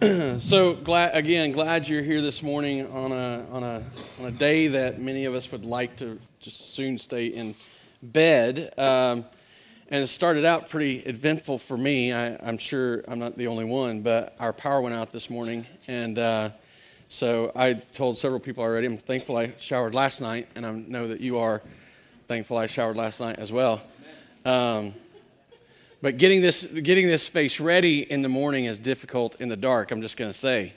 so glad again, glad you're here this morning on a on a on a day that many of us would like to just soon stay in bed. Um, and it started out pretty eventful for me. I, am sure I'm not the only one, but our power went out this morning, and uh, so I told several people already. I'm thankful I showered last night, and I know that you are thankful I showered last night as well. Um, but getting this, getting this face ready in the morning is difficult in the dark, I'm just going to say.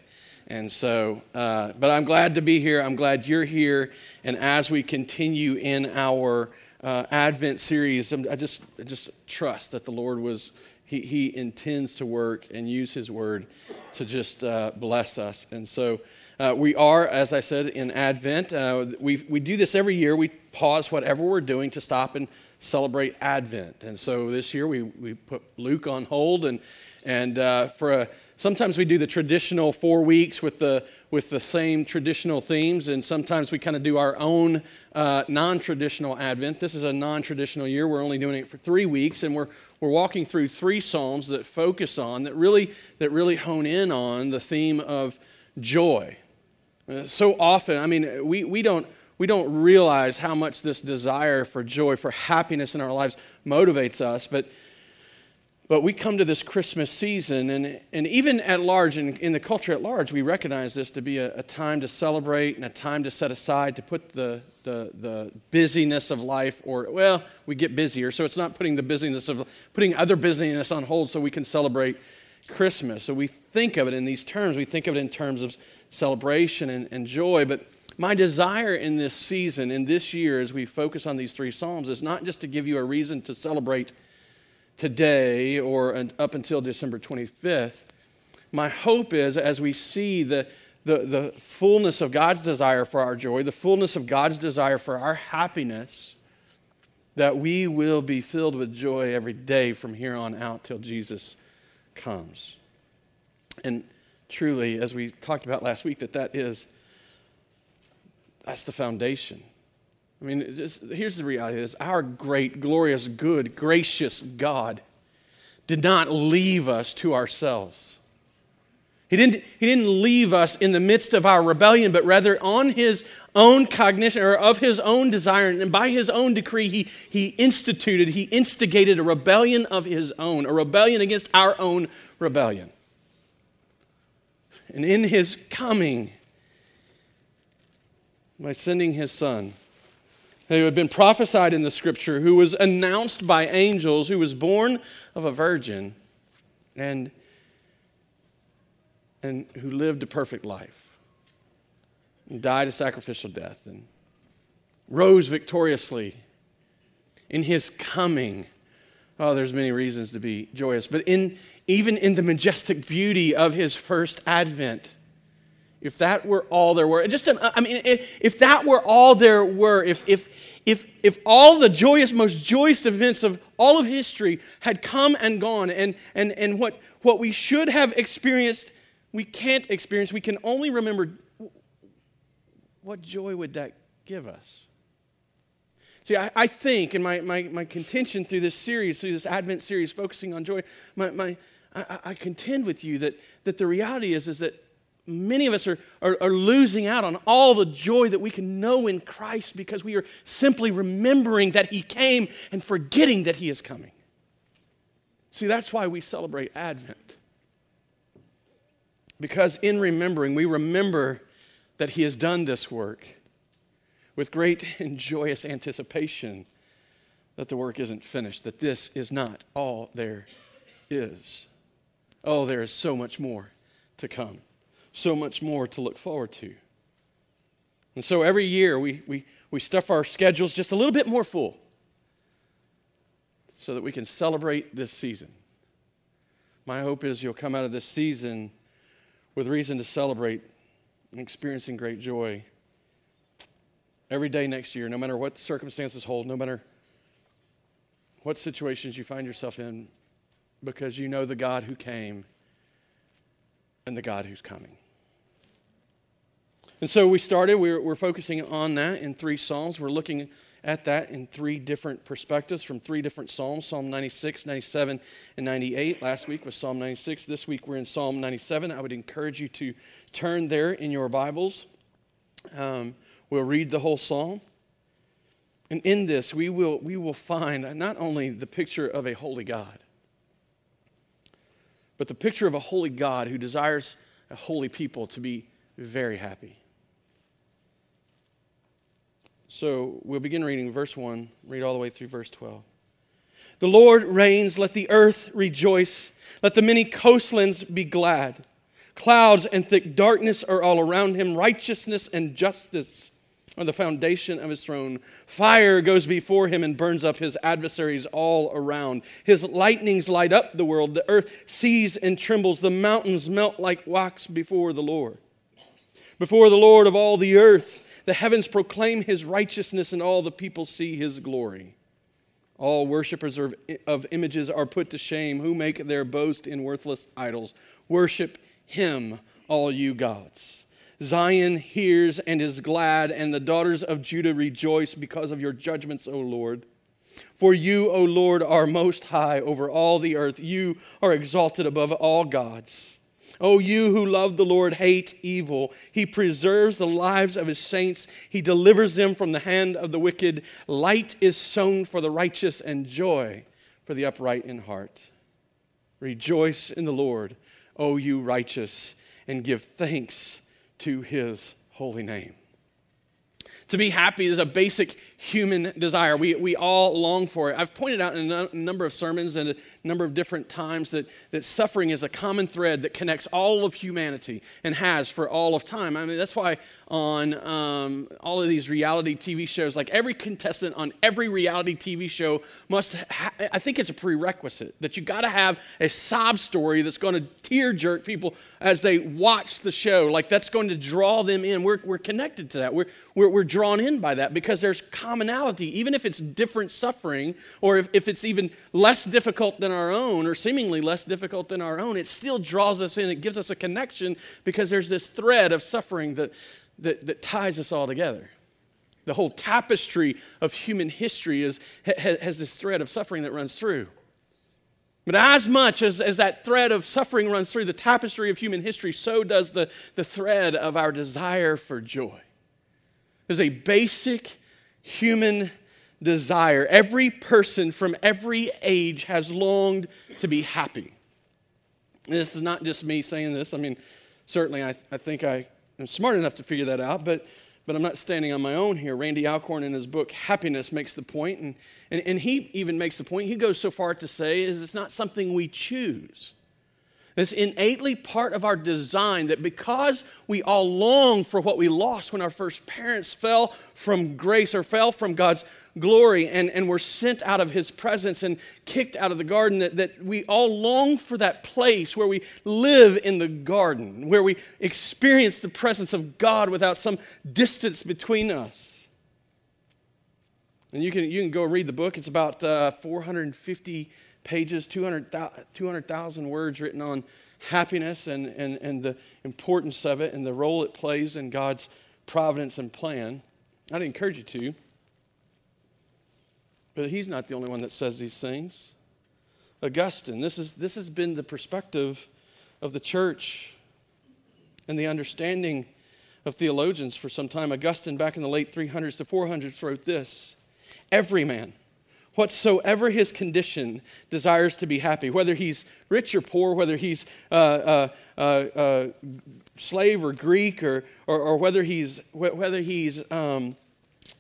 And so, uh, but I'm glad to be here. I'm glad you're here. And as we continue in our uh, Advent series, I just, I just trust that the Lord was, he, he intends to work and use His word to just uh, bless us. And so, uh, we are, as I said, in Advent. Uh, we, we do this every year. We pause whatever we're doing to stop and celebrate Advent. And so this year we, we put Luke on hold, and, and uh, for a, sometimes we do the traditional four weeks with the, with the same traditional themes, and sometimes we kind of do our own uh, non traditional Advent. This is a non traditional year. We're only doing it for three weeks, and we're, we're walking through three Psalms that focus on, that really, that really hone in on the theme of joy. Uh, so often, I mean, we, we don't we don't realize how much this desire for joy, for happiness in our lives motivates us. But, but we come to this Christmas season, and, and even at large, in, in the culture at large, we recognize this to be a, a time to celebrate and a time to set aside to put the, the, the busyness of life, or, well, we get busier, so it's not putting the busyness of, putting other busyness on hold so we can celebrate Christmas. So we think of it in these terms. We think of it in terms of celebration and, and joy, but my desire in this season, in this year, as we focus on these three Psalms, is not just to give you a reason to celebrate today or up until December 25th. My hope is as we see the, the, the fullness of God's desire for our joy, the fullness of God's desire for our happiness, that we will be filled with joy every day from here on out till Jesus comes. And truly, as we talked about last week, that that is that's the foundation. I mean, just, here's the reality is our great, glorious, good, gracious God did not leave us to ourselves. He didn't, he didn't leave us in the midst of our rebellion, but rather on his own cognition or of his own desire, and by his own decree, he, he instituted, he instigated a rebellion of his own, a rebellion against our own rebellion. And in his coming, by sending his son, who had been prophesied in the scripture, who was announced by angels, who was born of a virgin, and, and who lived a perfect life, and died a sacrificial death, and rose victoriously in his coming. Oh, there's many reasons to be joyous, but in, even in the majestic beauty of his first advent, if that were all there were, just, I mean, if that were all there were, if, if, if, if all the joyous, most joyous events of all of history had come and gone, and, and, and what, what we should have experienced, we can't experience, we can only remember, what joy would that give us? See, I, I think, and my, my, my contention through this series, through this Advent series focusing on joy, my, my, I, I contend with you that, that the reality is, is that many of us are, are, are, losing out on all the joy that we can know in Christ because we are simply remembering that He came and forgetting that He is coming. See, that's why we celebrate Advent. Because in remembering, we remember that He has done this work with great and joyous anticipation that the work isn't finished, that this is not all there is. Oh, there is so much more to come so much more to look forward to. And so every year we, we, we stuff our schedules just a little bit more full so that we can celebrate this season. My hope is you'll come out of this season with reason to celebrate and experiencing great joy every day next year, no matter what circumstances hold, no matter what situations you find yourself in, because you know the God who came and the God who's coming. And so we started, we're, we're focusing on that in three Psalms. We're looking at that in three different perspectives from three different Psalms Psalm 96, 97, and 98. Last week was Psalm 96. This week we're in Psalm 97. I would encourage you to turn there in your Bibles. Um, we'll read the whole psalm. And in this, we will, we will find not only the picture of a holy God, but the picture of a holy God who desires a holy people to be very happy. So we'll begin reading verse 1, read all the way through verse 12. The Lord reigns, let the earth rejoice, let the many coastlands be glad. Clouds and thick darkness are all around him, righteousness and justice are the foundation of his throne. Fire goes before him and burns up his adversaries all around. His lightnings light up the world. The earth sees and trembles. The mountains melt like wax before the Lord. Before the Lord of all the earth, the heavens proclaim his righteousness, and all the people see his glory. All worshippers of images are put to shame, who make their boast in worthless idols. Worship him, all you gods. Zion hears and is glad, and the daughters of Judah rejoice because of your judgments, O Lord. For you, O Lord, are most high over all the earth. You are exalted above all gods. O you who love the Lord, hate evil. He preserves the lives of his saints, he delivers them from the hand of the wicked. Light is sown for the righteous, and joy for the upright in heart. Rejoice in the Lord, O you righteous, and give thanks to his holy name. To be happy is a basic human desire. We, we all long for it. I've pointed out in a number of sermons and a number of different times that, that suffering is a common thread that connects all of humanity and has for all of time. I mean, that's why on um, all of these reality TV shows, like every contestant on every reality TV show must, ha- I think it's a prerequisite that you got to have a sob story that's going to tear jerk people as they watch the show. Like that's going to draw them in. We're, we're connected to that. We're, we're, we're drawn in by that because there's commonality, even if it's different suffering or if, if it's even less difficult than our own or seemingly less difficult than our own, it still draws us in. It gives us a connection because there's this thread of suffering that that, that ties us all together. The whole tapestry of human history is, has this thread of suffering that runs through. But as much as, as that thread of suffering runs through the tapestry of human history, so does the, the thread of our desire for joy. There's a basic human desire. Every person from every age has longed to be happy. And this is not just me saying this. I mean, certainly I, I think I I'm smart enough to figure that out, but, but I'm not standing on my own here. Randy Alcorn, in his book Happiness, makes the point, and, and, and he even makes the point, he goes so far to say, is it's not something we choose. It's innately part of our design that because we all long for what we lost when our first parents fell from grace or fell from God's glory and, and were sent out of his presence and kicked out of the garden, that, that we all long for that place where we live in the garden, where we experience the presence of God without some distance between us. And you can, you can go read the book, it's about uh, 450 pages, 200,000 200, words written on happiness and, and, and the importance of it and the role it plays in God's providence and plan. I'd encourage you to. But he's not the only one that says these things. Augustine, this, is, this has been the perspective of the church and the understanding of theologians for some time. Augustine, back in the late 300s to 400s, wrote this Every man whatsoever his condition, desires to be happy, whether he's rich or poor, whether he's uh, uh, uh, uh, slave or Greek, or, or, or, whether he's, whether he's um,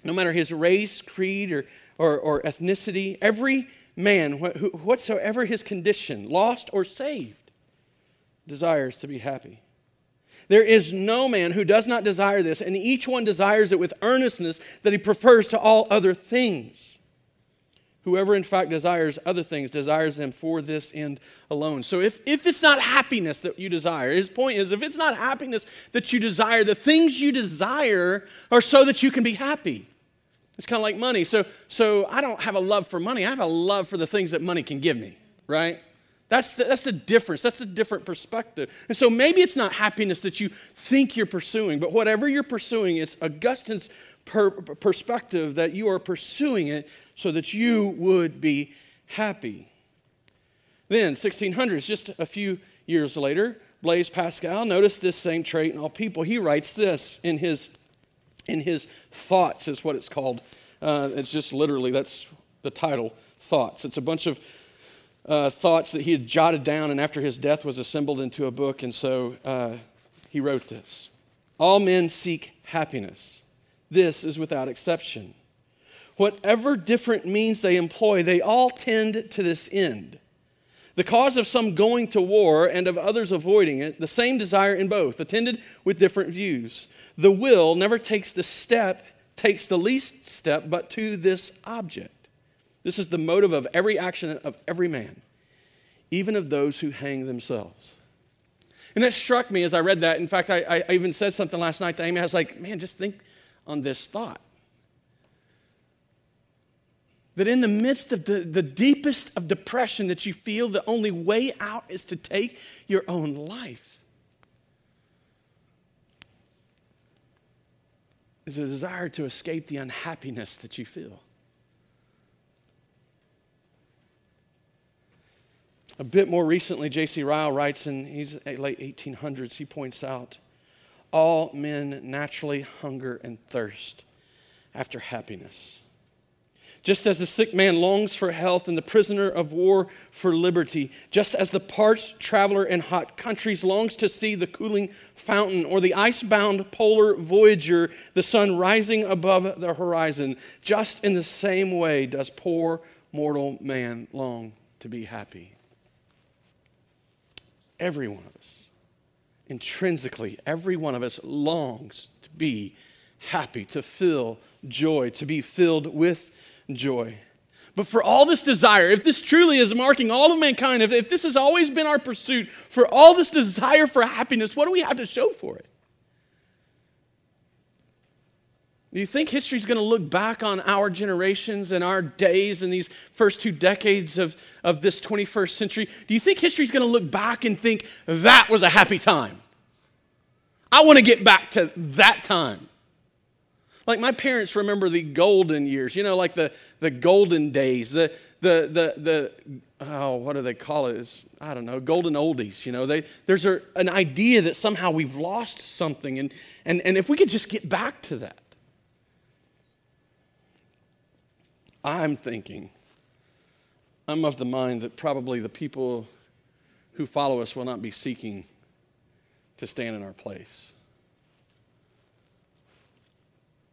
no matter his race, creed, or, or, or ethnicity, every man, whatsoever his condition, lost or saved, desires to be happy. There is no man who does not desire this, and each one desires it with earnestness that he prefers to all other things. Whoever, in fact, desires other things desires them for this end alone. So, if, if it's not happiness that you desire, his point is if it's not happiness that you desire, the things you desire are so that you can be happy. It's kind of like money. So, so, I don't have a love for money, I have a love for the things that money can give me, right? That's the, that's the difference. That's a different perspective. And so maybe it's not happiness that you think you're pursuing, but whatever you're pursuing, it's Augustine's per, perspective that you are pursuing it so that you would be happy. Then, 1600s, just a few years later, Blaise Pascal noticed this same trait in all people. He writes this in his, in his Thoughts, is what it's called. Uh, it's just literally, that's the title, Thoughts. It's a bunch of uh, thoughts that he had jotted down and after his death was assembled into a book. And so uh, he wrote this All men seek happiness. This is without exception. Whatever different means they employ, they all tend to this end. The cause of some going to war and of others avoiding it, the same desire in both, attended with different views. The will never takes the step, takes the least step, but to this object. This is the motive of every action of every man, even of those who hang themselves. And that struck me as I read that. In fact, I, I even said something last night to Amy. I was like, man, just think on this thought. That in the midst of the, the deepest of depression that you feel, the only way out is to take your own life. Is a desire to escape the unhappiness that you feel. A bit more recently, J.C. Ryle writes in his late 1800s, he points out all men naturally hunger and thirst after happiness. Just as the sick man longs for health and the prisoner of war for liberty, just as the parched traveler in hot countries longs to see the cooling fountain or the ice-bound polar voyager, the sun rising above the horizon, just in the same way does poor mortal man long to be happy. Every one of us, intrinsically, every one of us longs to be happy, to feel joy, to be filled with joy. But for all this desire, if this truly is marking all of mankind, if, if this has always been our pursuit, for all this desire for happiness, what do we have to show for it? Do you think history is going to look back on our generations and our days in these first two decades of, of this 21st century? Do you think history is going to look back and think that was a happy time? I want to get back to that time. Like my parents remember the golden years, you know, like the, the golden days, the, the, the, the oh, what do they call it? It's, I don't know, golden oldies, you know. They, there's a, an idea that somehow we've lost something. And, and, and if we could just get back to that. I'm thinking, I'm of the mind that probably the people who follow us will not be seeking to stand in our place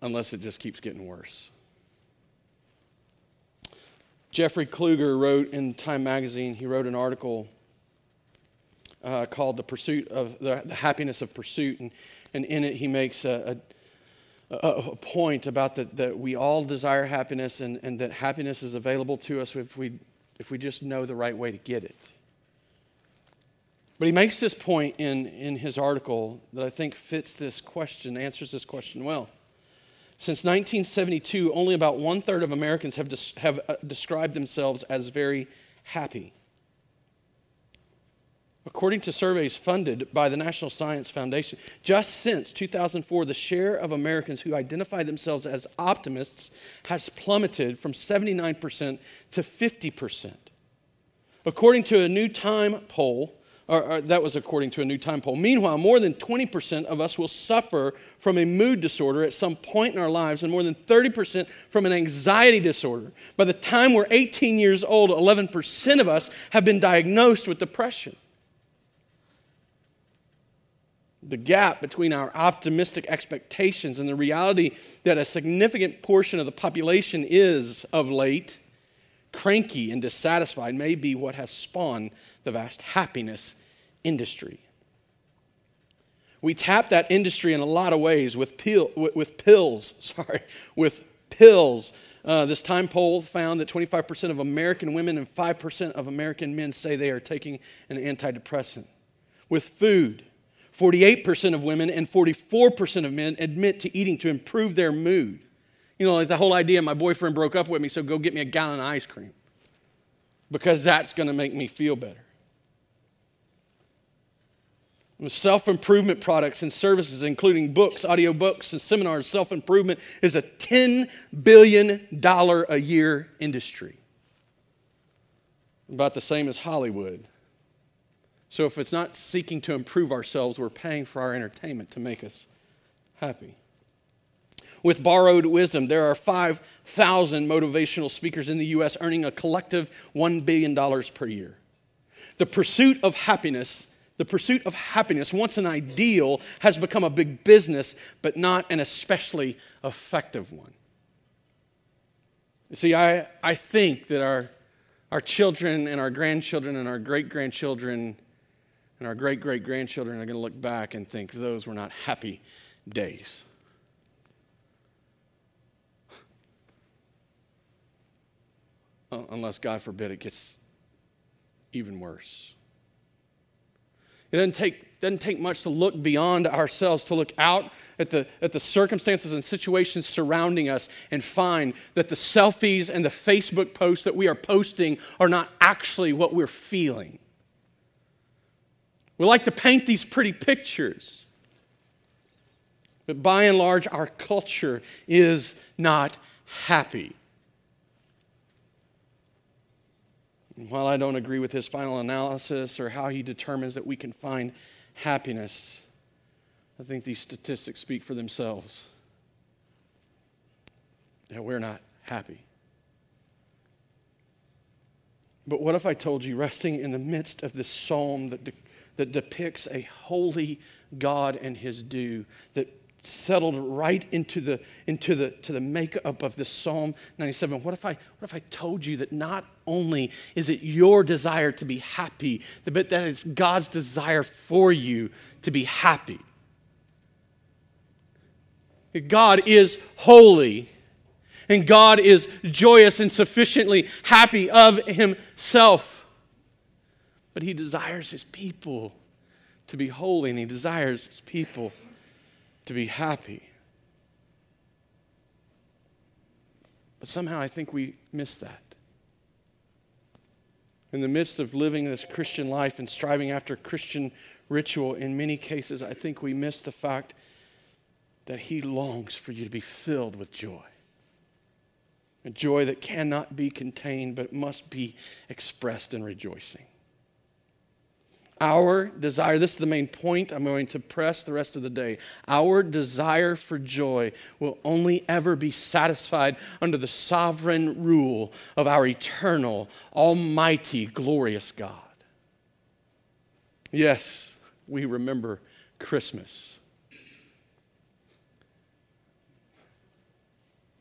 unless it just keeps getting worse. Jeffrey Kluger wrote in Time magazine, he wrote an article uh, called The Pursuit of the, the, Happiness of Pursuit. And, and in it, he makes a, a a, point about that, that we all desire happiness and, and that happiness is available to us if we, if we just know the right way to get it. But he makes this point in, in his article that I think fits this question, answers this question well. Since 1972, only about one third of Americans have, des- have uh, described themselves as very happy. According to surveys funded by the National Science Foundation, just since 2004, the share of Americans who identify themselves as optimists has plummeted from 79% to 50%. According to a new time poll, or, or, that was according to a new time poll. Meanwhile, more than 20% of us will suffer from a mood disorder at some point in our lives, and more than 30% from an anxiety disorder. By the time we're 18 years old, 11% of us have been diagnosed with depression the gap between our optimistic expectations and the reality that a significant portion of the population is, of late, cranky and dissatisfied may be what has spawned the vast happiness industry. We tap that industry in a lot of ways with, pill, with pills, sorry, with pills. Uh, this time poll found that 25% of American women and 5% of American men say they are taking an antidepressant. With food, 48% of women and 44% of men admit to eating to improve their mood. You know, like the whole idea my boyfriend broke up with me, so go get me a gallon of ice cream because that's going to make me feel better. Self improvement products and services, including books, audiobooks, and seminars, self improvement is a $10 billion a year industry. About the same as Hollywood. So if it's not seeking to improve ourselves, we're paying for our entertainment to make us happy. With borrowed wisdom, there are 5,000 motivational speakers in the U.S. earning a collective $1 billion per year. The pursuit of happiness, the pursuit of happiness, once an ideal, has become a big business, but not an especially effective one. You see, I, I think that our, our children and our grandchildren and our great grandchildren and our great great grandchildren are going to look back and think those were not happy days. Unless, God forbid, it gets even worse. It doesn't take, doesn't take much to look beyond ourselves, to look out at the, at the circumstances and situations surrounding us and find that the selfies and the Facebook posts that we are posting are not actually what we're feeling. We like to paint these pretty pictures. But by and large, our culture is not happy. while I don't agree with his final analysis or how he determines that we can find happiness, I think these statistics speak for themselves. That we're not happy. But what if I told you, resting in the midst of this psalm that, de- that depicts a holy God and his due, that settled right into the into the to the makeup of this psalm 97 what if i what if i told you that not only is it your desire to be happy but that it's god's desire for you to be happy? God is holy and god is joyous and sufficiently happy of himself but he desires his people to be holy and he desires his people to be happy. But somehow I think we miss that. In the midst of living this Christian life and striving after Christian ritual, in many cases, I think we miss the fact that He longs for you to be filled with joy. A joy that cannot be contained, but must be expressed in rejoicing. Our desire, this is the main point I'm going to press the rest of the day. Our desire for joy will only ever be satisfied under the sovereign rule of our eternal, almighty, glorious God. Yes, we remember Christmas.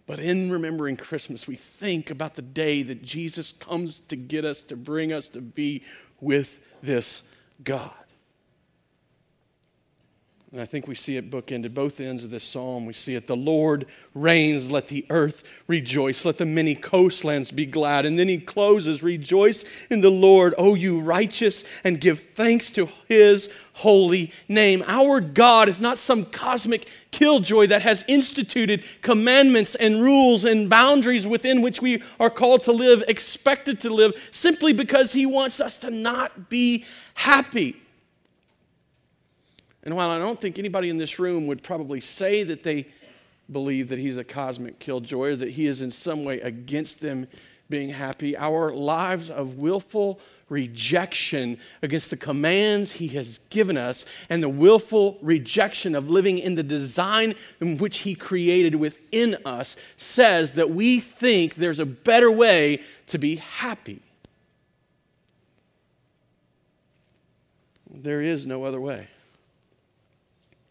But in remembering Christmas, we think about the day that Jesus comes to get us, to bring us to be with this God. And I think we see it bookended both ends of this psalm. We see it the Lord reigns, let the earth rejoice, let the many coastlands be glad. And then he closes, Rejoice in the Lord, O you righteous, and give thanks to his holy name. Our God is not some cosmic killjoy that has instituted commandments and rules and boundaries within which we are called to live, expected to live, simply because he wants us to not be happy. And while I don't think anybody in this room would probably say that they believe that he's a cosmic killjoy or that he is in some way against them being happy, our lives of willful rejection against the commands he has given us and the willful rejection of living in the design in which he created within us says that we think there's a better way to be happy. There is no other way.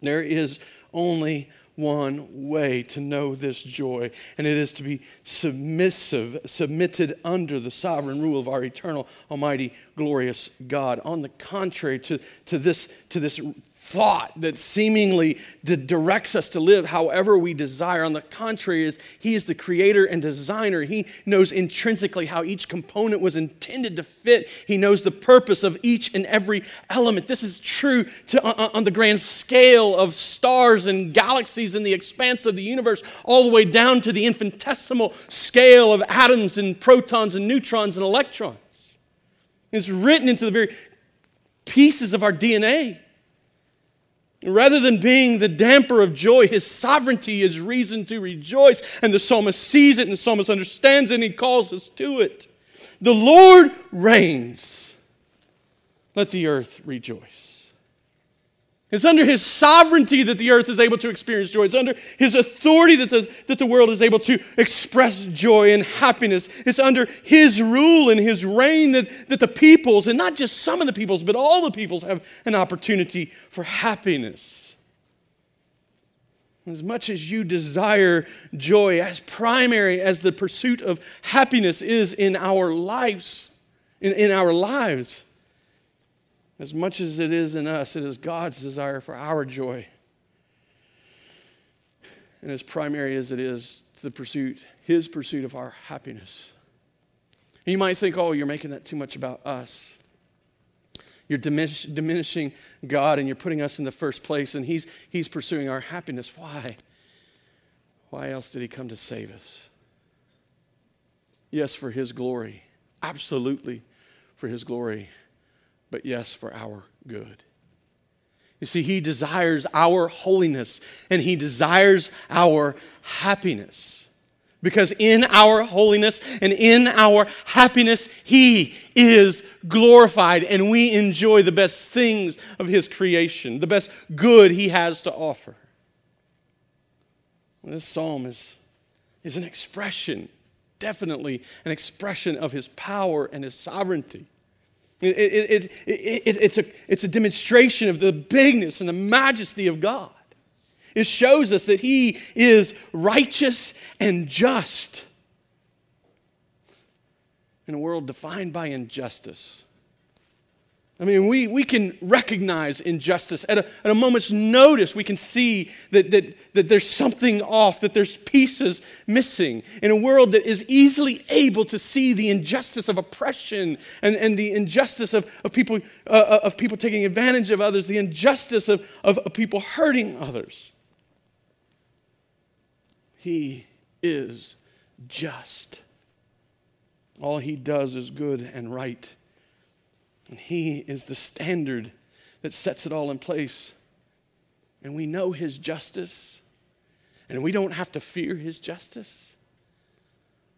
There is only one way to know this joy, and it is to be submissive, submitted under the sovereign rule of our eternal, almighty, glorious God. On the contrary to, to, this, to this thought that seemingly directs us to live however we desire. On the contrary, is He is the creator and designer. He knows intrinsically how each component was intended to fit. He knows the purpose of each and every element. This is true to, on, on the grand scale of stars and galaxies and the expanse of the universe, all the way down to the infinitesimal scale of atoms and protons and neutrons and electrons. It's written into the very pieces of our DNA. Rather than being the damper of joy, his sovereignty is reason to rejoice. And the psalmist sees it, and the psalmist understands it, and he calls us to it. The Lord reigns. Let the earth rejoice. It's under his sovereignty that the earth is able to experience joy. It's under his authority that the, that the world is able to express joy and happiness. It's under his rule and his reign that, that the peoples, and not just some of the peoples, but all the peoples, have an opportunity for happiness. As much as you desire joy, as primary as the pursuit of happiness is in our lives, in, in our lives, as much as it is in us, it is God's desire for our joy. And as primary as it is to the pursuit, his pursuit of our happiness. And you might think, oh, you're making that too much about us. You're diminish, diminishing God and you're putting us in the first place, and he's, he's pursuing our happiness. Why? Why else did he come to save us? Yes, for his glory. Absolutely for his glory but yes, for our good. You see, He desires our holiness and He desires our happiness. Because in our holiness and in our happiness, He is glorified and we enjoy the best things of His creation, the best good He has to offer. This psalm is, is an expression, definitely an expression of His power and His sovereignty. It, it, it, it's, a, it's a demonstration of the bigness and the majesty of God. It shows us that He is righteous and just. In a world defined by injustice, I mean, we, we can recognize injustice. At a, at a moment's notice, we can see that, that, that there's something off, that there's pieces missing. In a world that is easily able to see the injustice of oppression and, and the injustice of, of, people, uh, uh of people taking advantage of others, the injustice of, of, of people hurting others. He is just. All he does is good and right. And He is the standard that sets it all in place. And we know His justice, and we don't have to fear His justice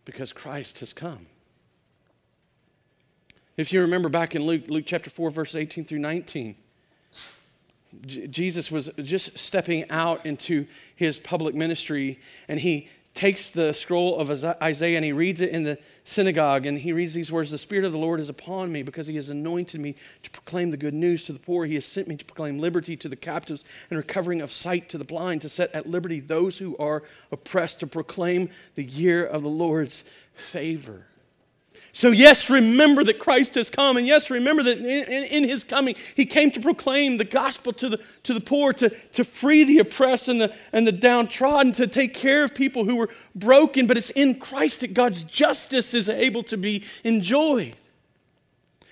because Christ has come. If you remember back in Luke, Luke chapter 4, verse 18 through 19, J- Jesus was just stepping out into his public ministry, and he takes the scroll of Isaiah and he reads it in the synagogue and he reads these words The Spirit of the Lord is upon me because he has anointed me to proclaim the good news to the poor. He has sent me to proclaim liberty to the captives and recovering of sight to the blind, to set at liberty those who are oppressed, to proclaim the year of the Lord's favor. So, yes, remember that Christ has come. And yes, remember that in, in, in, his coming, he came to proclaim the gospel to the, to the poor, to, to free the oppressed and the, and the downtrodden, to take care of people who were broken. But it's in Christ that God's justice is able to be enjoyed.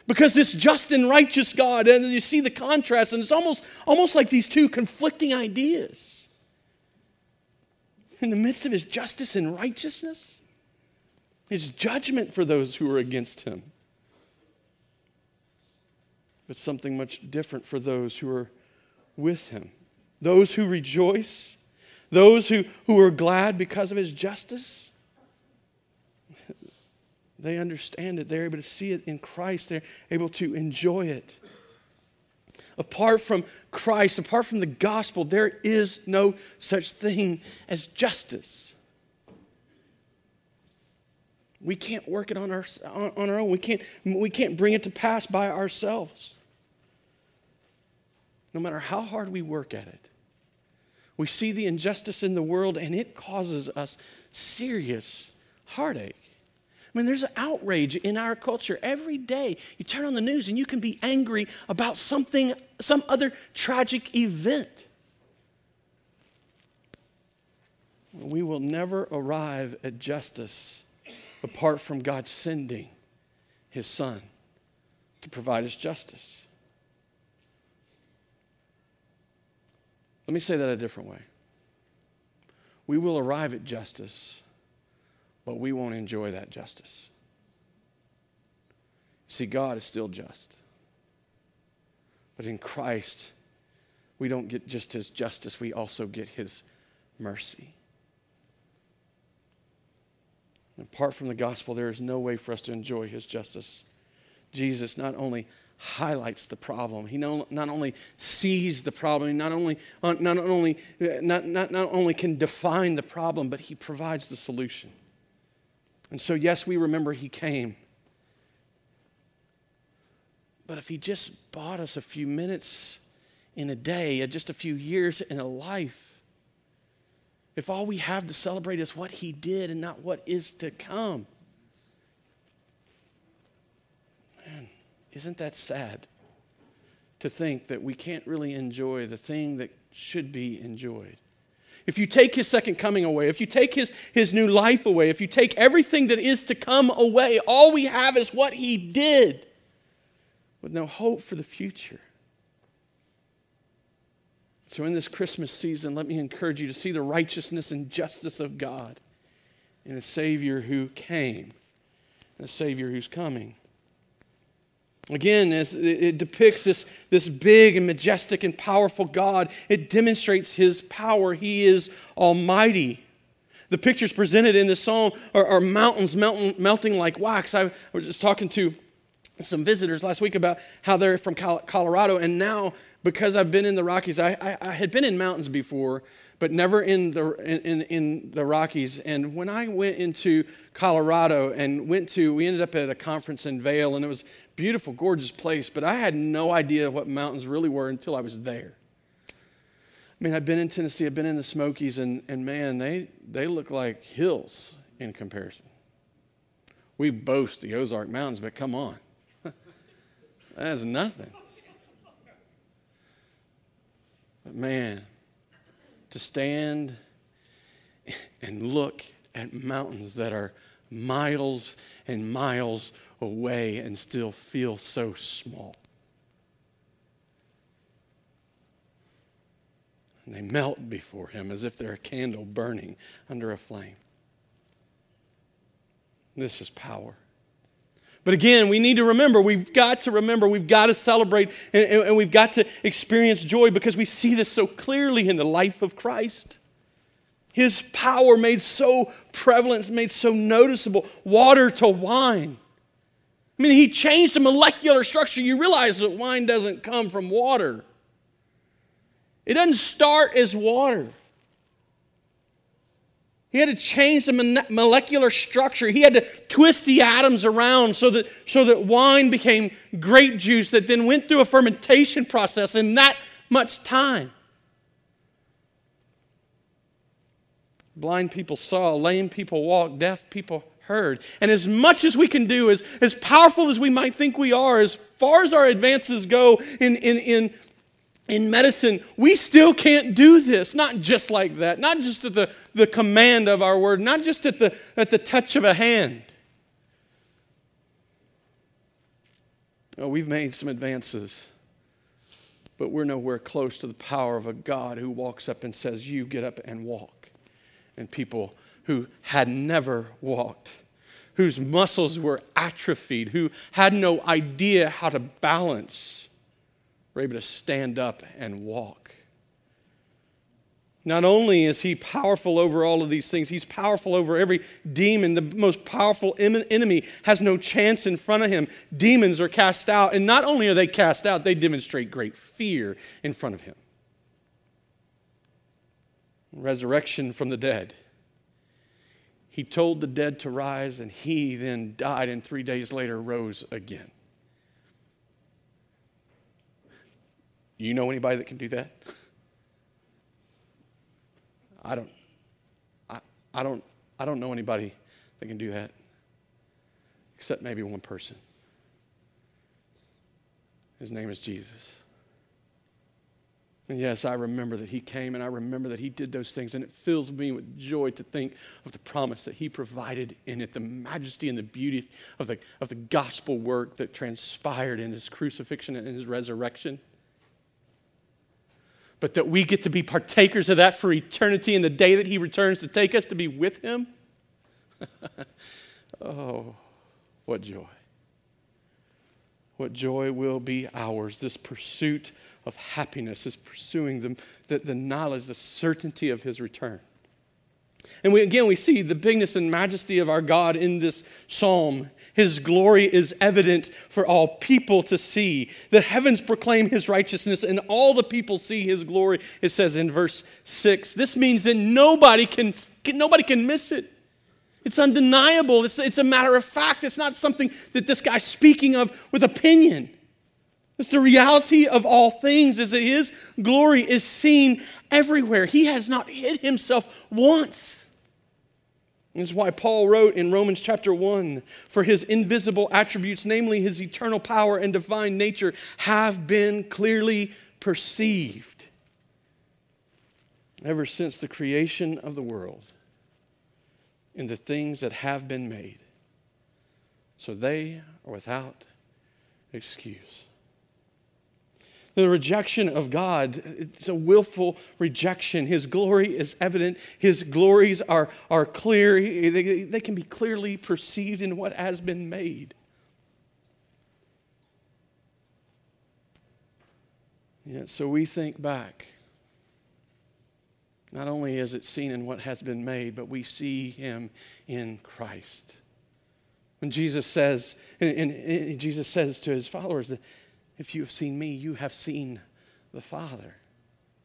Because this just and righteous God, and you see the contrast, and it's almost, almost like these two conflicting ideas. In the midst of his justice and righteousness, his judgment for those who are against him. But something much different for those who are with him. Those who rejoice, those who, who are glad because of his justice. They understand it. They're able to see it in Christ. They're able to enjoy it. Apart from Christ, apart from the gospel, there is no such thing as justice. We can't work it on our, on our own. We can't, we can't bring it to pass by ourselves. No matter how hard we work at it, we see the injustice in the world and it causes us serious heartache. I mean, there's an outrage in our culture every day. You turn on the news and you can be angry about something, some other tragic event. We will never arrive at justice apart from God sending his son to provide us justice. Let me say that a different way. We will arrive at justice, but we won't enjoy that justice. See, God is still just. But in Christ, we don't get just his justice, we also get his mercy. Apart from the gospel, there is no way for us to enjoy his justice. Jesus not only highlights the problem, he not, only sees the problem, he not only, uh, not, only, not, not, not only can define the problem, but he provides the solution. And so, yes, we remember he came. But if he just bought us a few minutes in a day, just a few years in a life, if all we have to celebrate is what he did and not what is to come, man, isn't that sad to think that we can't really enjoy the thing that should be enjoyed? If you take his second coming away, if you take his, his new life away, if you take everything that is to come away, all we have is what he did with no hope for the future. So, in this Christmas season, let me encourage you to see the righteousness and justice of God in a Savior who came and a Savior who's coming. Again, it depicts this, this big and majestic and powerful God, it demonstrates his power. He is almighty. The pictures presented in this song are, are mountains melting, melting like wax. I was just talking to some visitors last week about how they're from Colorado, and now because I've been in the Rockies, I, I, I had been in mountains before, but never in the, in, in the Rockies. And when I went into Colorado and went to, we ended up at a conference in Vail, and it was beautiful, gorgeous place, but I had no idea what mountains really were until I was there. I mean, I've been in Tennessee, I've been in the Smokies, and, and man, they, they look like hills in comparison. We boast the Ozark Mountains, but come on. That's nothing. But man, to stand and look at mountains that are miles and miles away and still feel so small. And they melt before him as if they're a candle burning under a flame. This is power. But again, we need to remember, we've got to remember, we've got to celebrate, and, and, we've got to experience joy because we see this so clearly in the life of Christ. His power made so prevalent, made so noticeable, water to wine. I mean, he changed the molecular structure. You realize that wine doesn't come from water, it doesn't start as water. He had to change the molecular structure. He had to twist the atoms around so that, so that wine became grape juice that then went through a fermentation process in that much time. Blind people saw, lame people walked, deaf people heard. And as much as we can do, as, as powerful as we might think we are, as far as our advances go in, in, in in medicine, we still can't do this. Not just like that, not just at the, the command of our word, not just at the, at the touch of a hand. Oh, we've made some advances, but we're nowhere close to the power of a God who walks up and says, You get up and walk. And people who had never walked, whose muscles were atrophied, who had no idea how to balance were able to stand up and walk. Not only is he powerful over all of these things, he's powerful over every demon. The most powerful enemy has no chance in front of him. Demons are cast out, and not only are they cast out, they demonstrate great fear in front of him. Resurrection from the dead. He told the dead to rise, and he then died, and three days later rose again. You know anybody that can do that? I don't. I, I don't. I don't know anybody that can do that, except maybe one person. His name is Jesus. And yes, I remember that he came and I remember that he did those things, and it fills me with joy to think of the promise that he provided in it, the majesty and the beauty of the, of the gospel work that transpired in his crucifixion and his resurrection but that we get to be partakers of that for eternity in the day that He returns to take us to be with Him. oh, what joy. What joy will be ours, this pursuit of happiness this pursuing the, the, the knowledge, the certainty of his return. And we, again, we see the bigness and majesty of our God in this psalm. His glory is evident for all people to see. The heavens proclaim his righteousness, and all the people see his glory, it says in verse 6. This means that nobody can, nobody can miss it. It's undeniable. It's, it's a matter of fact. It's not something that this guy's speaking of with opinion. It's the reality of all things is that his glory is seen everywhere. He has not hid himself once. This is why Paul wrote in Romans chapter 1 For his invisible attributes, namely his eternal power and divine nature, have been clearly perceived ever since the creation of the world in the things that have been made. So they are without excuse. The rejection of God, it's a willful rejection. His glory is evident, His glories are, are clear, they, they can be clearly perceived in what has been made. Yeah, so we think back. Not only is it seen in what has been made, but we see him in Christ. When Jesus says, and, and, and Jesus says to his followers that if you have seen me, you have seen the Father.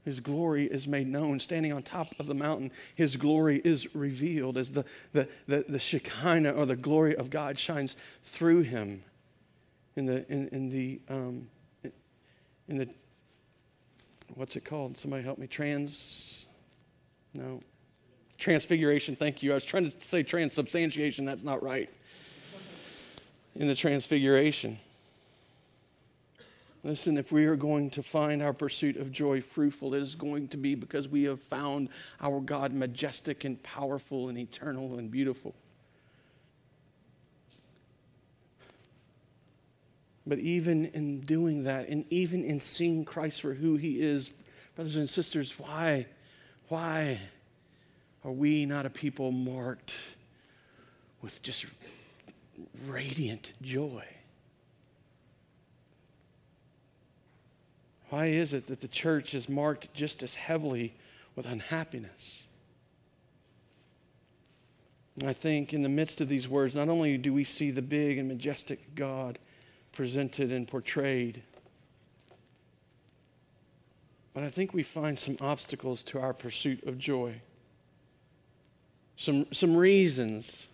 His glory is made known. Standing on top of the mountain, His glory is revealed as the, the, the, the Shekinah or the glory of God shines through Him. In the, in, in the, um, in the, what's it called? Somebody help me. Trans, no. Transfiguration, thank you. I was trying to say transubstantiation, that's not right. In the transfiguration. Listen, if we are going to find our pursuit of joy fruitful, it is going to be because we have found our God majestic and powerful and eternal and beautiful. But even in doing that, and even in seeing Christ for who he is, brothers and sisters, why, why are we not a people marked with just radiant joy? Why is it that the church is marked just as heavily with unhappiness? I think in the midst of these words, not only do we see the big and majestic God presented and portrayed, but I think we find some obstacles to our pursuit of joy. Some, some reasons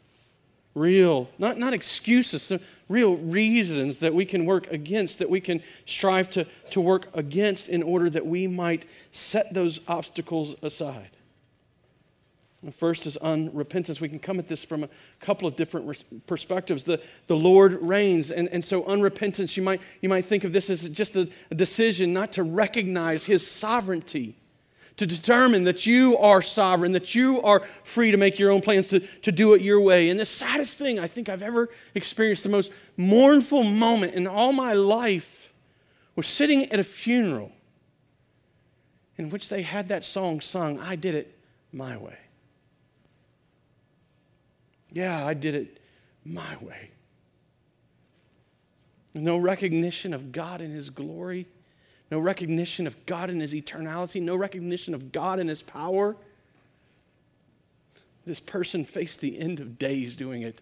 real, not, not excuses, real reasons that we can work against, that we can strive to, to work against in order that we might set those obstacles aside. The first is unrepentance. We can come at this from a couple of different perspectives. The, the Lord reigns, and, and so unrepentance, you might, you might think of this as just a, a decision not to recognize His sovereignty to determine that you are sovereign, that you are free to make your own plans, to, to do it your way. And the saddest thing I think I've ever experienced, the most mournful moment in all my life, was sitting at a funeral in which they had that song sung, I Did It My Way. Yeah, I did it my way. No recognition of God and His glory no recognition of God in his eternality, no recognition of God in his power. This person faced the end of days doing it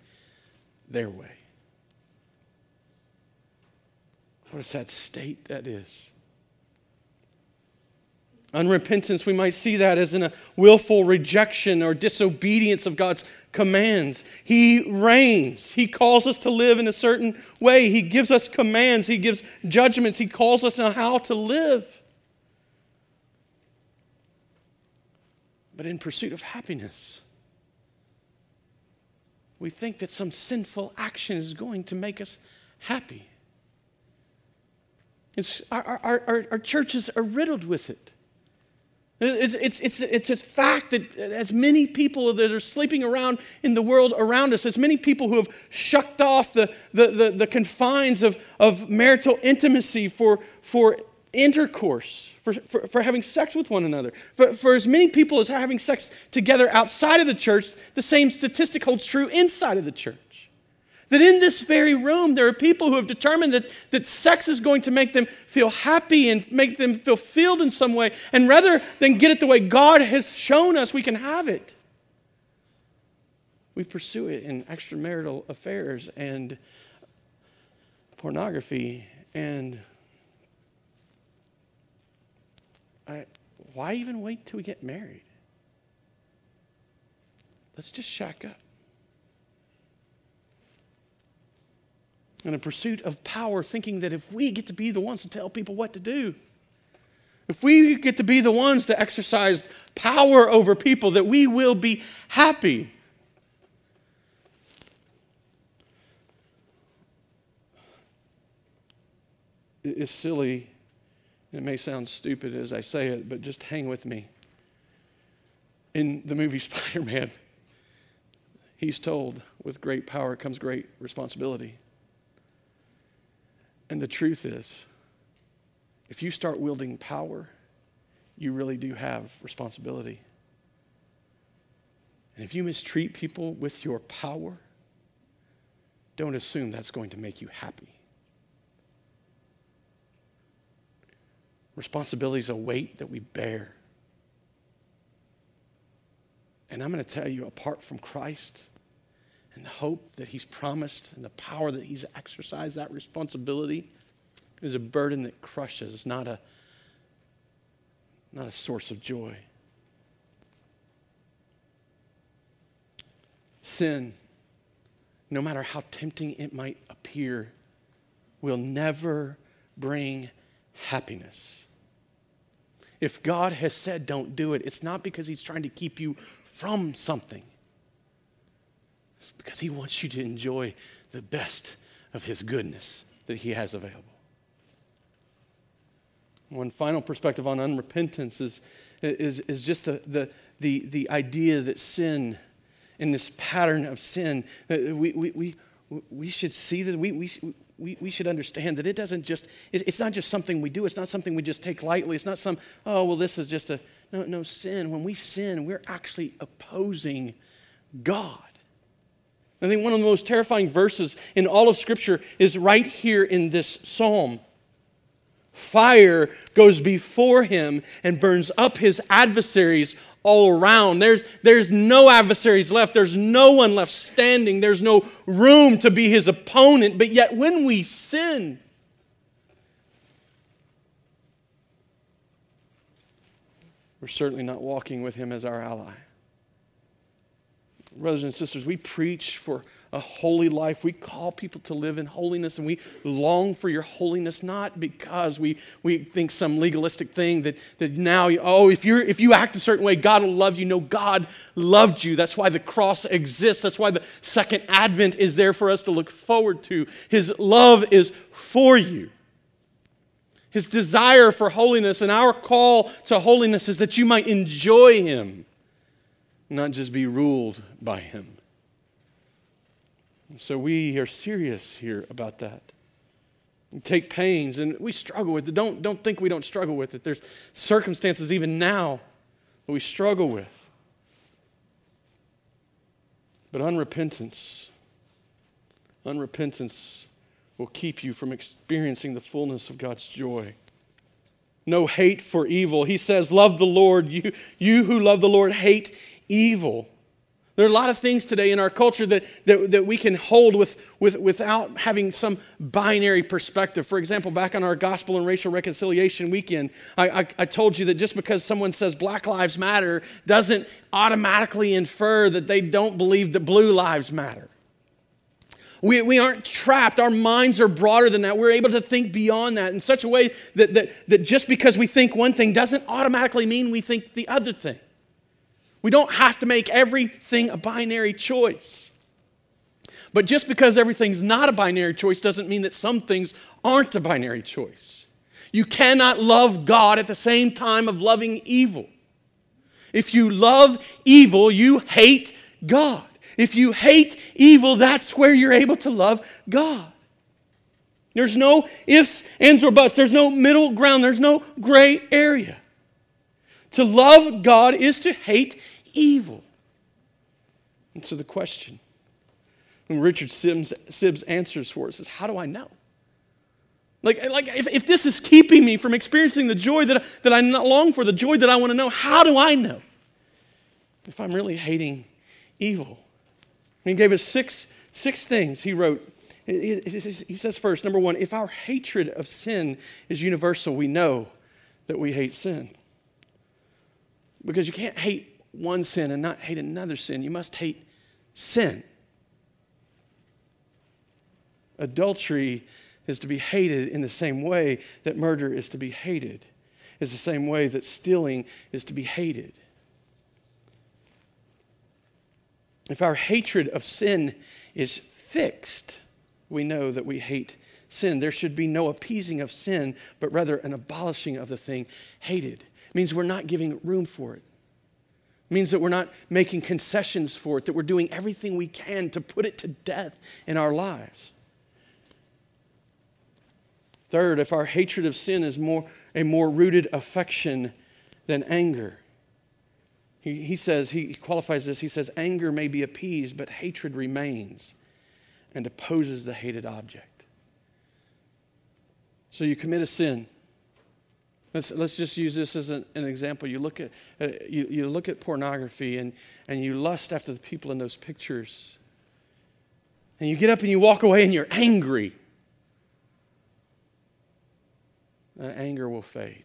their way. What a sad state that is. Unrepentance, we might see that as in a willful rejection or disobedience of God's commands. He reigns. He calls us to live in a certain way. He gives us commands. He gives judgments. He calls us on how to live. But in pursuit of happiness, we think that some sinful action is going to make us happy. Our, our, our, our churches are riddled with it. It's, it's, it's, it's a fact that as many people that are sleeping around in the world around us, as many people who have shucked off the, the, the, the confines of, of marital intimacy for, for intercourse, for, for, for having sex with one another, for, for as many people as having sex together outside of the church, the same statistic holds true inside of the church. That in this very room, there are people who have determined that, that sex is going to make them feel happy and make them feel filled in some way. And rather than get it the way God has shown us we can have it, we pursue it in extramarital affairs and pornography and I, why even wait till we get married? Let's just shack up. In a pursuit of power, thinking that if we get to be the ones to tell people what to do, if we get to be the ones to exercise power over people, that we will be happy. It's silly. It may sound stupid as I say it, but just hang with me. In the movie Spider Man, he's told, with great power comes great responsibility. And the truth is, if you start wielding power, you really do have responsibility. And if you mistreat people with your power, don't assume that's going to make you happy. Responsibility is a weight that we bear. And I'm going to tell you, apart from Christ and the hope that He's promised and the power that He's exercised, that responsibility is a burden that crushes, not a, not a source of joy. Sin, no matter how tempting it might appear, will never bring happiness. If God has said don't do it, it's not because He's trying to keep you from something, because He wants you to enjoy the best of His goodness that He has available. One final perspective on unrepentance is, is, is just the, the, the, the idea that sin, in this pattern of sin, we, we, we, we should see that we, we, we, we should understand that it doesn't just, it, it's not just something we do. It's not something we just take lightly. It's not some, oh, well, this is just a, no, no, sin. When we sin, we're actually opposing God. I think one of the most terrifying verses in all of Scripture is right here in this psalm. Fire goes before him and burns up his adversaries all around. There's, there's no adversaries left. There's no one left standing. There's no room to be his opponent. But yet, when we sin, we're certainly not walking with him as our ally. Brothers and sisters, we preach for a holy life. We call people to live in holiness and we long for your holiness, not because we, we think some legalistic thing that, that now, oh, if, you're, if you act a certain way, God will love you. No, God loved you. That's why the cross exists. That's why the second advent is there for us to look forward to. His love is for you. His desire for holiness and our call to holiness is that you might enjoy Him, not just be ruled by Him. So we are serious here about that. We take pains and we struggle with it. Don't, don't think we don't struggle with it. There's circumstances even now that we struggle with. But unrepentance, unrepentance will keep you from experiencing the fullness of God's joy. No hate for evil. He says, Love the Lord. You, you who love the Lord, hate evil. There are a lot of things today in our culture that, that, that we can hold with, with, without having some binary perspective. For example, back on our Gospel and Racial Reconciliation weekend, I, I, I told you that just because someone says Black Lives Matter doesn't automatically infer that they don't believe that blue lives matter. We, we aren't trapped. Our minds are broader than that. We're able to think beyond that in such a way that, that, that just because we think one thing doesn't automatically mean we think the other thing. We don't have to make everything a binary choice. But just because everything's not a binary choice doesn't mean that some things aren't a binary choice. You cannot love God at the same time of loving evil. If you love evil, you hate God. If you hate evil, that's where you're able to love God. There's no ifs, ands, or buts. There's no middle ground. There's no gray area. To love God is to hate evil. And so the question And Richard Sibbes answers for us is how do I know? Like, like if, if this is keeping me from experiencing the joy that, that I long for, the joy that I want to know, how do I know if I'm really hating evil? And he gave us six, six things he wrote. He says first, number one, if our hatred of sin is universal, we know that we hate sin. Because you can't hate one sin and not hate another sin. You must hate sin. Adultery is to be hated in the same way that murder is to be hated, is the same way that stealing is to be hated. If our hatred of sin is fixed, we know that we hate sin. There should be no appeasing of sin, but rather an abolishing of the thing hated. It means we're not giving room for it. It means that we're not making concessions for it, that we're doing everything we can to put it to death in our lives. Third, if our hatred of sin is more, a more rooted affection than anger, he, he says, he qualifies this, he says, anger may be appeased, but hatred remains and opposes the hated object. So you commit a sin. Let's, let's just use this as an, an example. You look, at, uh, you, you look at pornography and, and you lust after the people in those pictures. And you get up and you walk away and you're angry. That anger will fade.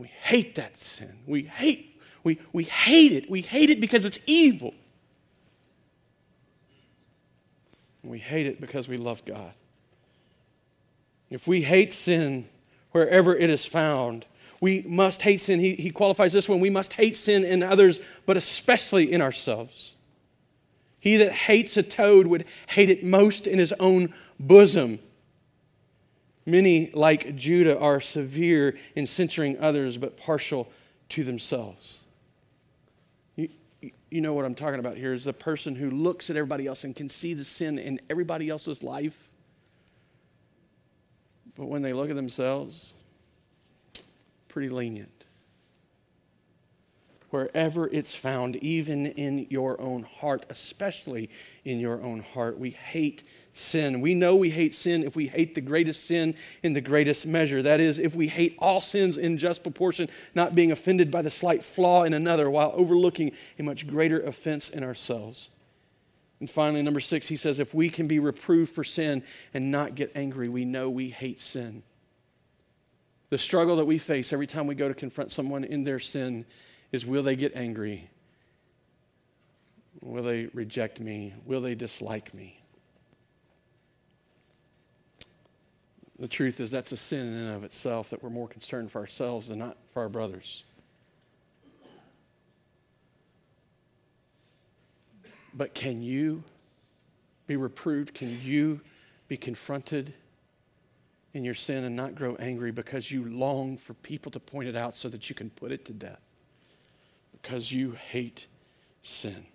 We hate that sin. We hate, we, we hate it. We hate it because it's evil. We hate it because we love God. If we hate sin wherever it is found, we must hate sin. He, he qualifies this one we must hate sin in others, but especially in ourselves. He that hates a toad would hate it most in his own bosom. Many, like Judah, are severe in censuring others, but partial to themselves. You, you know what I'm talking about here is the person who looks at everybody else and can see the sin in everybody else's life but when they look at themselves, pretty lenient. Wherever it's found, even in your own heart, especially in your own heart, we hate sin. We know we hate sin if we hate the greatest sin in the greatest measure. That is, if we hate all sins in just proportion, not being offended by the slight flaw in another while overlooking a much greater offense in ourselves. And finally, number six, he says, if we can be reproved for sin and not get angry, we know we hate sin. The struggle that we face every time we go to confront someone in their sin is will they get angry? Will they reject me? Will they dislike me? The truth is, that's a sin in and of itself that we're more concerned for ourselves than not for our brothers. But can you be reproved? Can you be confronted in your sin and not grow angry because you long for people to point it out so that you can put it to death? Because you hate sin.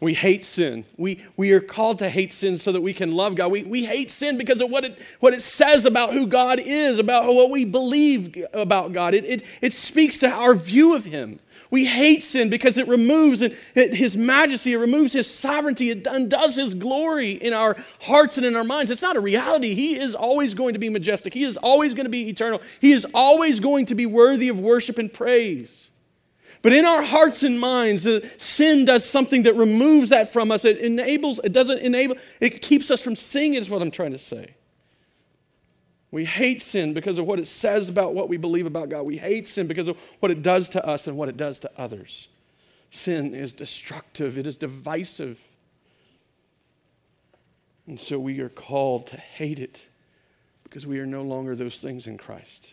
We hate sin. We, we are called to hate sin so that we can love God. We, we hate sin because of what it, what it says about who God is, about what we believe about God. It, it, it speaks to our view of Him. We hate sin because it removes his majesty, it removes his sovereignty, it undoes his glory in our hearts and in our minds. It's not a reality. He is always going to be majestic, he is always going to be eternal, he is always going to be worthy of worship and praise. But in our hearts and minds, sin does something that removes that from us. It enables, it doesn't enable, it keeps us from seeing it, is what I'm trying to say. We hate sin because of what it says about what we believe about God. We hate sin because of what it does to us and what it does to others. Sin is destructive, it is divisive. And so we are called to hate it because we are no longer those things in Christ.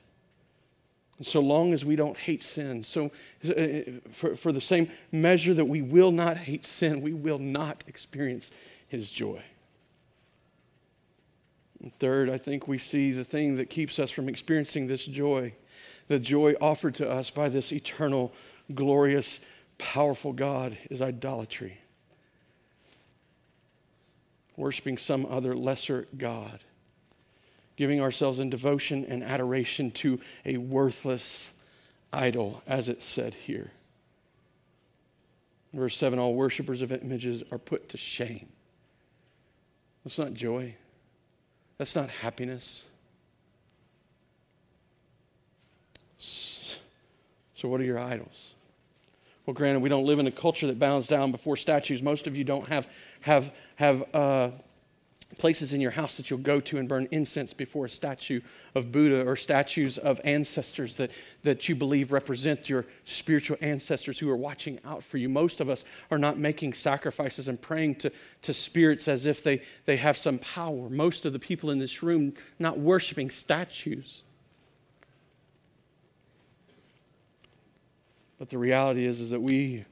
So long as we don't hate sin, so uh, for, for the same measure that we will not hate sin, we will not experience his joy. And third, I think we see the thing that keeps us from experiencing this joy, the joy offered to us by this eternal, glorious, powerful God, is idolatry. Worshipping some other lesser God, giving ourselves in devotion and adoration to a worthless idol, as it said here. Verse 7 All worshippers of images are put to shame. That's not joy. That's not happiness. So, what are your idols? Well, granted, we don't live in a culture that bows down before statues. Most of you don't have, have, have uh, places in your house that you'll go to and burn incense before a statue of Buddha or statues of ancestors that, that you believe represent your spiritual ancestors who are watching out for you. Most of us are not making sacrifices and praying to, to spirits as if they, they have some power. Most of the people in this room not worshiping statues. But the reality is, is that we,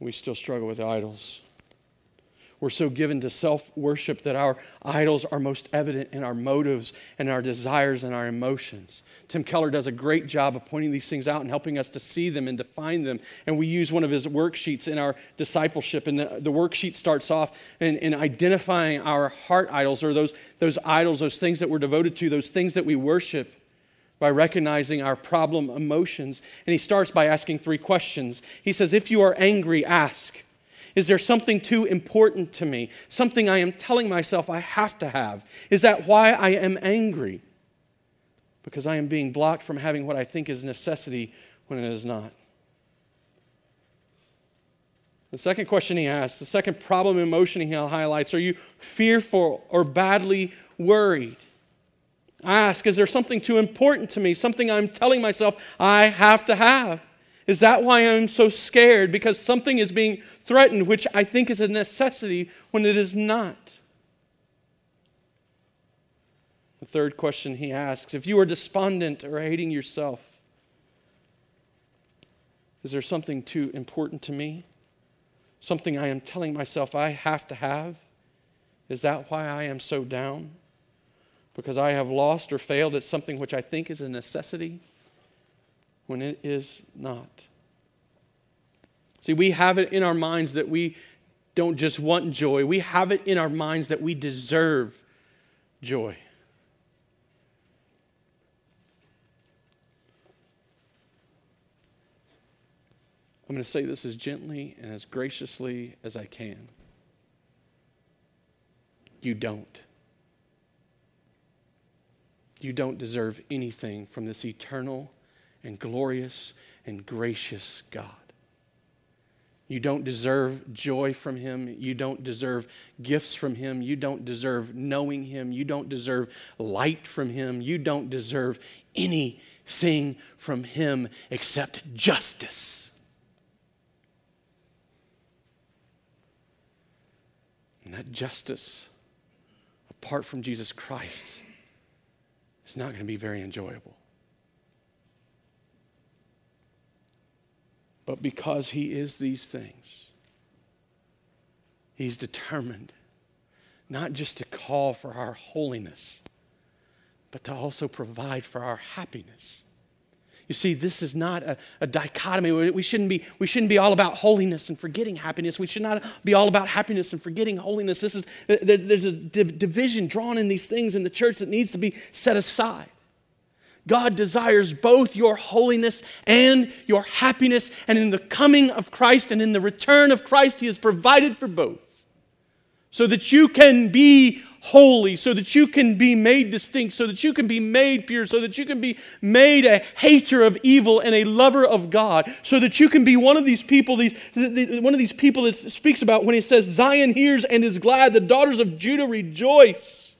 we still struggle with idols. We're so given to self worship that our idols are most evident in our motives and our desires and our emotions. Tim Keller does a great job of pointing these things out and helping us to see them and define them. And we use one of his worksheets in our discipleship. And the, the worksheet starts off in, in identifying our heart idols or those, those idols, those things that we're devoted to, those things that we worship by recognizing our problem emotions. And he starts by asking three questions. He says, If you are angry, ask. Is there something too important to me? Something I am telling myself I have to have? Is that why I am angry? Because I am being blocked from having what I think is necessity when it is not. The second question he asks, the second problem emotion he highlights are you fearful or badly worried? I ask, is there something too important to me? Something I'm telling myself I have to have? Is that why I'm so scared? Because something is being threatened, which I think is a necessity when it is not. The third question he asks if you are despondent or hating yourself, is there something too important to me? Something I am telling myself I have to have? Is that why I am so down? Because I have lost or failed at something which I think is a necessity? When it is not. See, we have it in our minds that we don't just want joy, we have it in our minds that we deserve joy. I'm going to say this as gently and as graciously as I can. You don't. You don't deserve anything from this eternal and glorious and gracious God. You don't deserve joy from Him. You don't deserve gifts from Him. You don't deserve knowing Him. You don't deserve light from Him. You don't deserve anything from Him except justice. And that justice, apart from Jesus Christ, is not going to be very enjoyable. But because He is these things, He's determined not just to call for our holiness, but to also provide for our happiness. You see, this is not a, a, dichotomy. We shouldn't, be, we shouldn't be all about holiness and forgetting happiness. We should not be all about happiness and forgetting holiness. This is, there's a division drawn in these things in the church that needs to be set aside. God desires both your holiness and your happiness. And in the coming of Christ and in the return of Christ, He has provided for both. So that you can be holy, so that you can be made distinct, so that you can be made pure, so that you can be made a hater of evil and a lover of God, so that you can be one of these people, these, one of these people that speaks about when he says, Zion hears and is glad, the daughters of Judah rejoice.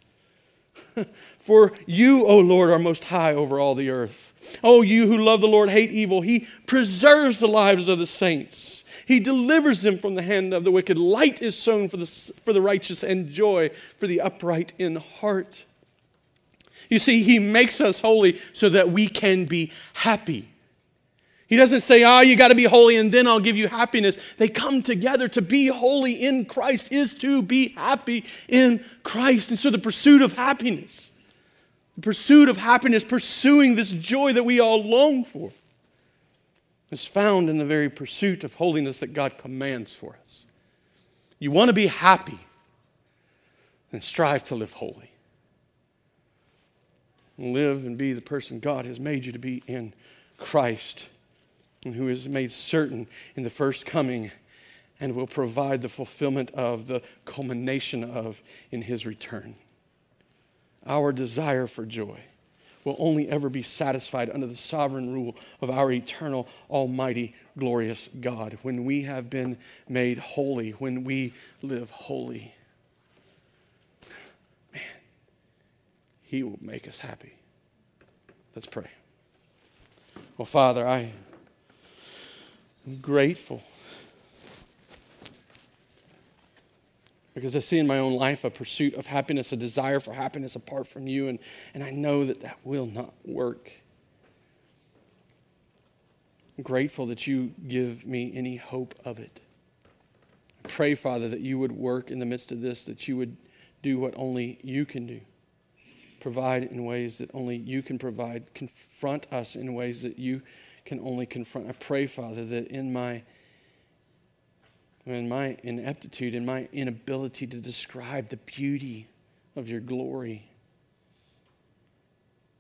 For you, O Lord, are most high over all the earth. O you who love the Lord, hate evil. He preserves the lives of the saints. He delivers them from the hand of the wicked. Light is sown for the, for the righteous and joy for the upright in heart. You see, He makes us holy so that we can be happy. He doesn't say, oh, you got to be holy and then I'll give you happiness. They come together. To be holy in Christ is to be happy in Christ. And so the pursuit of happiness the pursuit of happiness, pursuing this joy that we all long for, is found in the very pursuit of holiness that God commands for us. You want to be happy, then strive to live holy. Live and be the person God has made you to be in Christ and who is made certain in the first coming and will provide the fulfillment of, the culmination of in his return. Our desire for joy will only ever be satisfied under the sovereign rule of our eternal, almighty, glorious God when we have been made holy, when we live holy. Man, He will make us happy. Let's pray. Well, Father, I am grateful because I see in my own life a pursuit of happiness, a desire for happiness apart from you, and, and I know that that will not work. I'm grateful that you give me any hope of it. I pray, Father, that you would work in the midst of this, that you would do what only you can do, provide in ways that only you can provide, confront us in ways that you can only confront. I pray, Father, that in my in my ineptitude, in my inability to describe the beauty of your glory,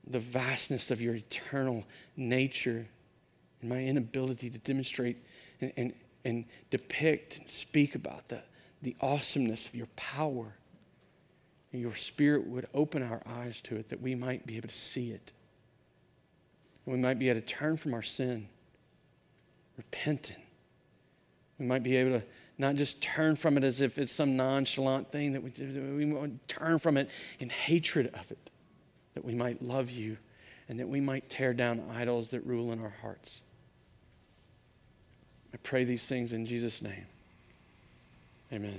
the vastness of your eternal nature, and my inability to demonstrate and, and, and depict and speak about the, the awesomeness of your power. And your spirit would open our eyes to it that we might be able to see it. And we might be able to turn from our sin, repentant. We might be able to not just turn from it as if it's some nonchalant thing, that we, we turn from it in hatred of it, that we might love you and that we might tear down idols that rule in our hearts. I pray these things in Jesus' name. Amen.